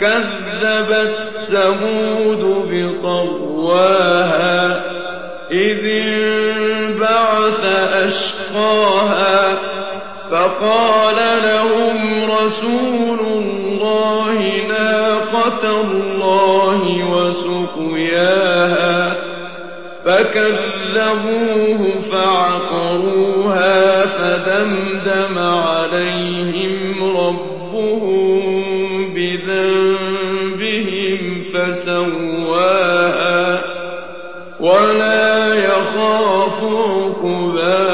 كذبت ثمود بطغواها إذ انبعث أشقاها فقال لهم رسول الله ناقة الله وسقياها فكذبوه فعقروها فدمدم عليهم ربهم فسواها ولا يخاف عقباها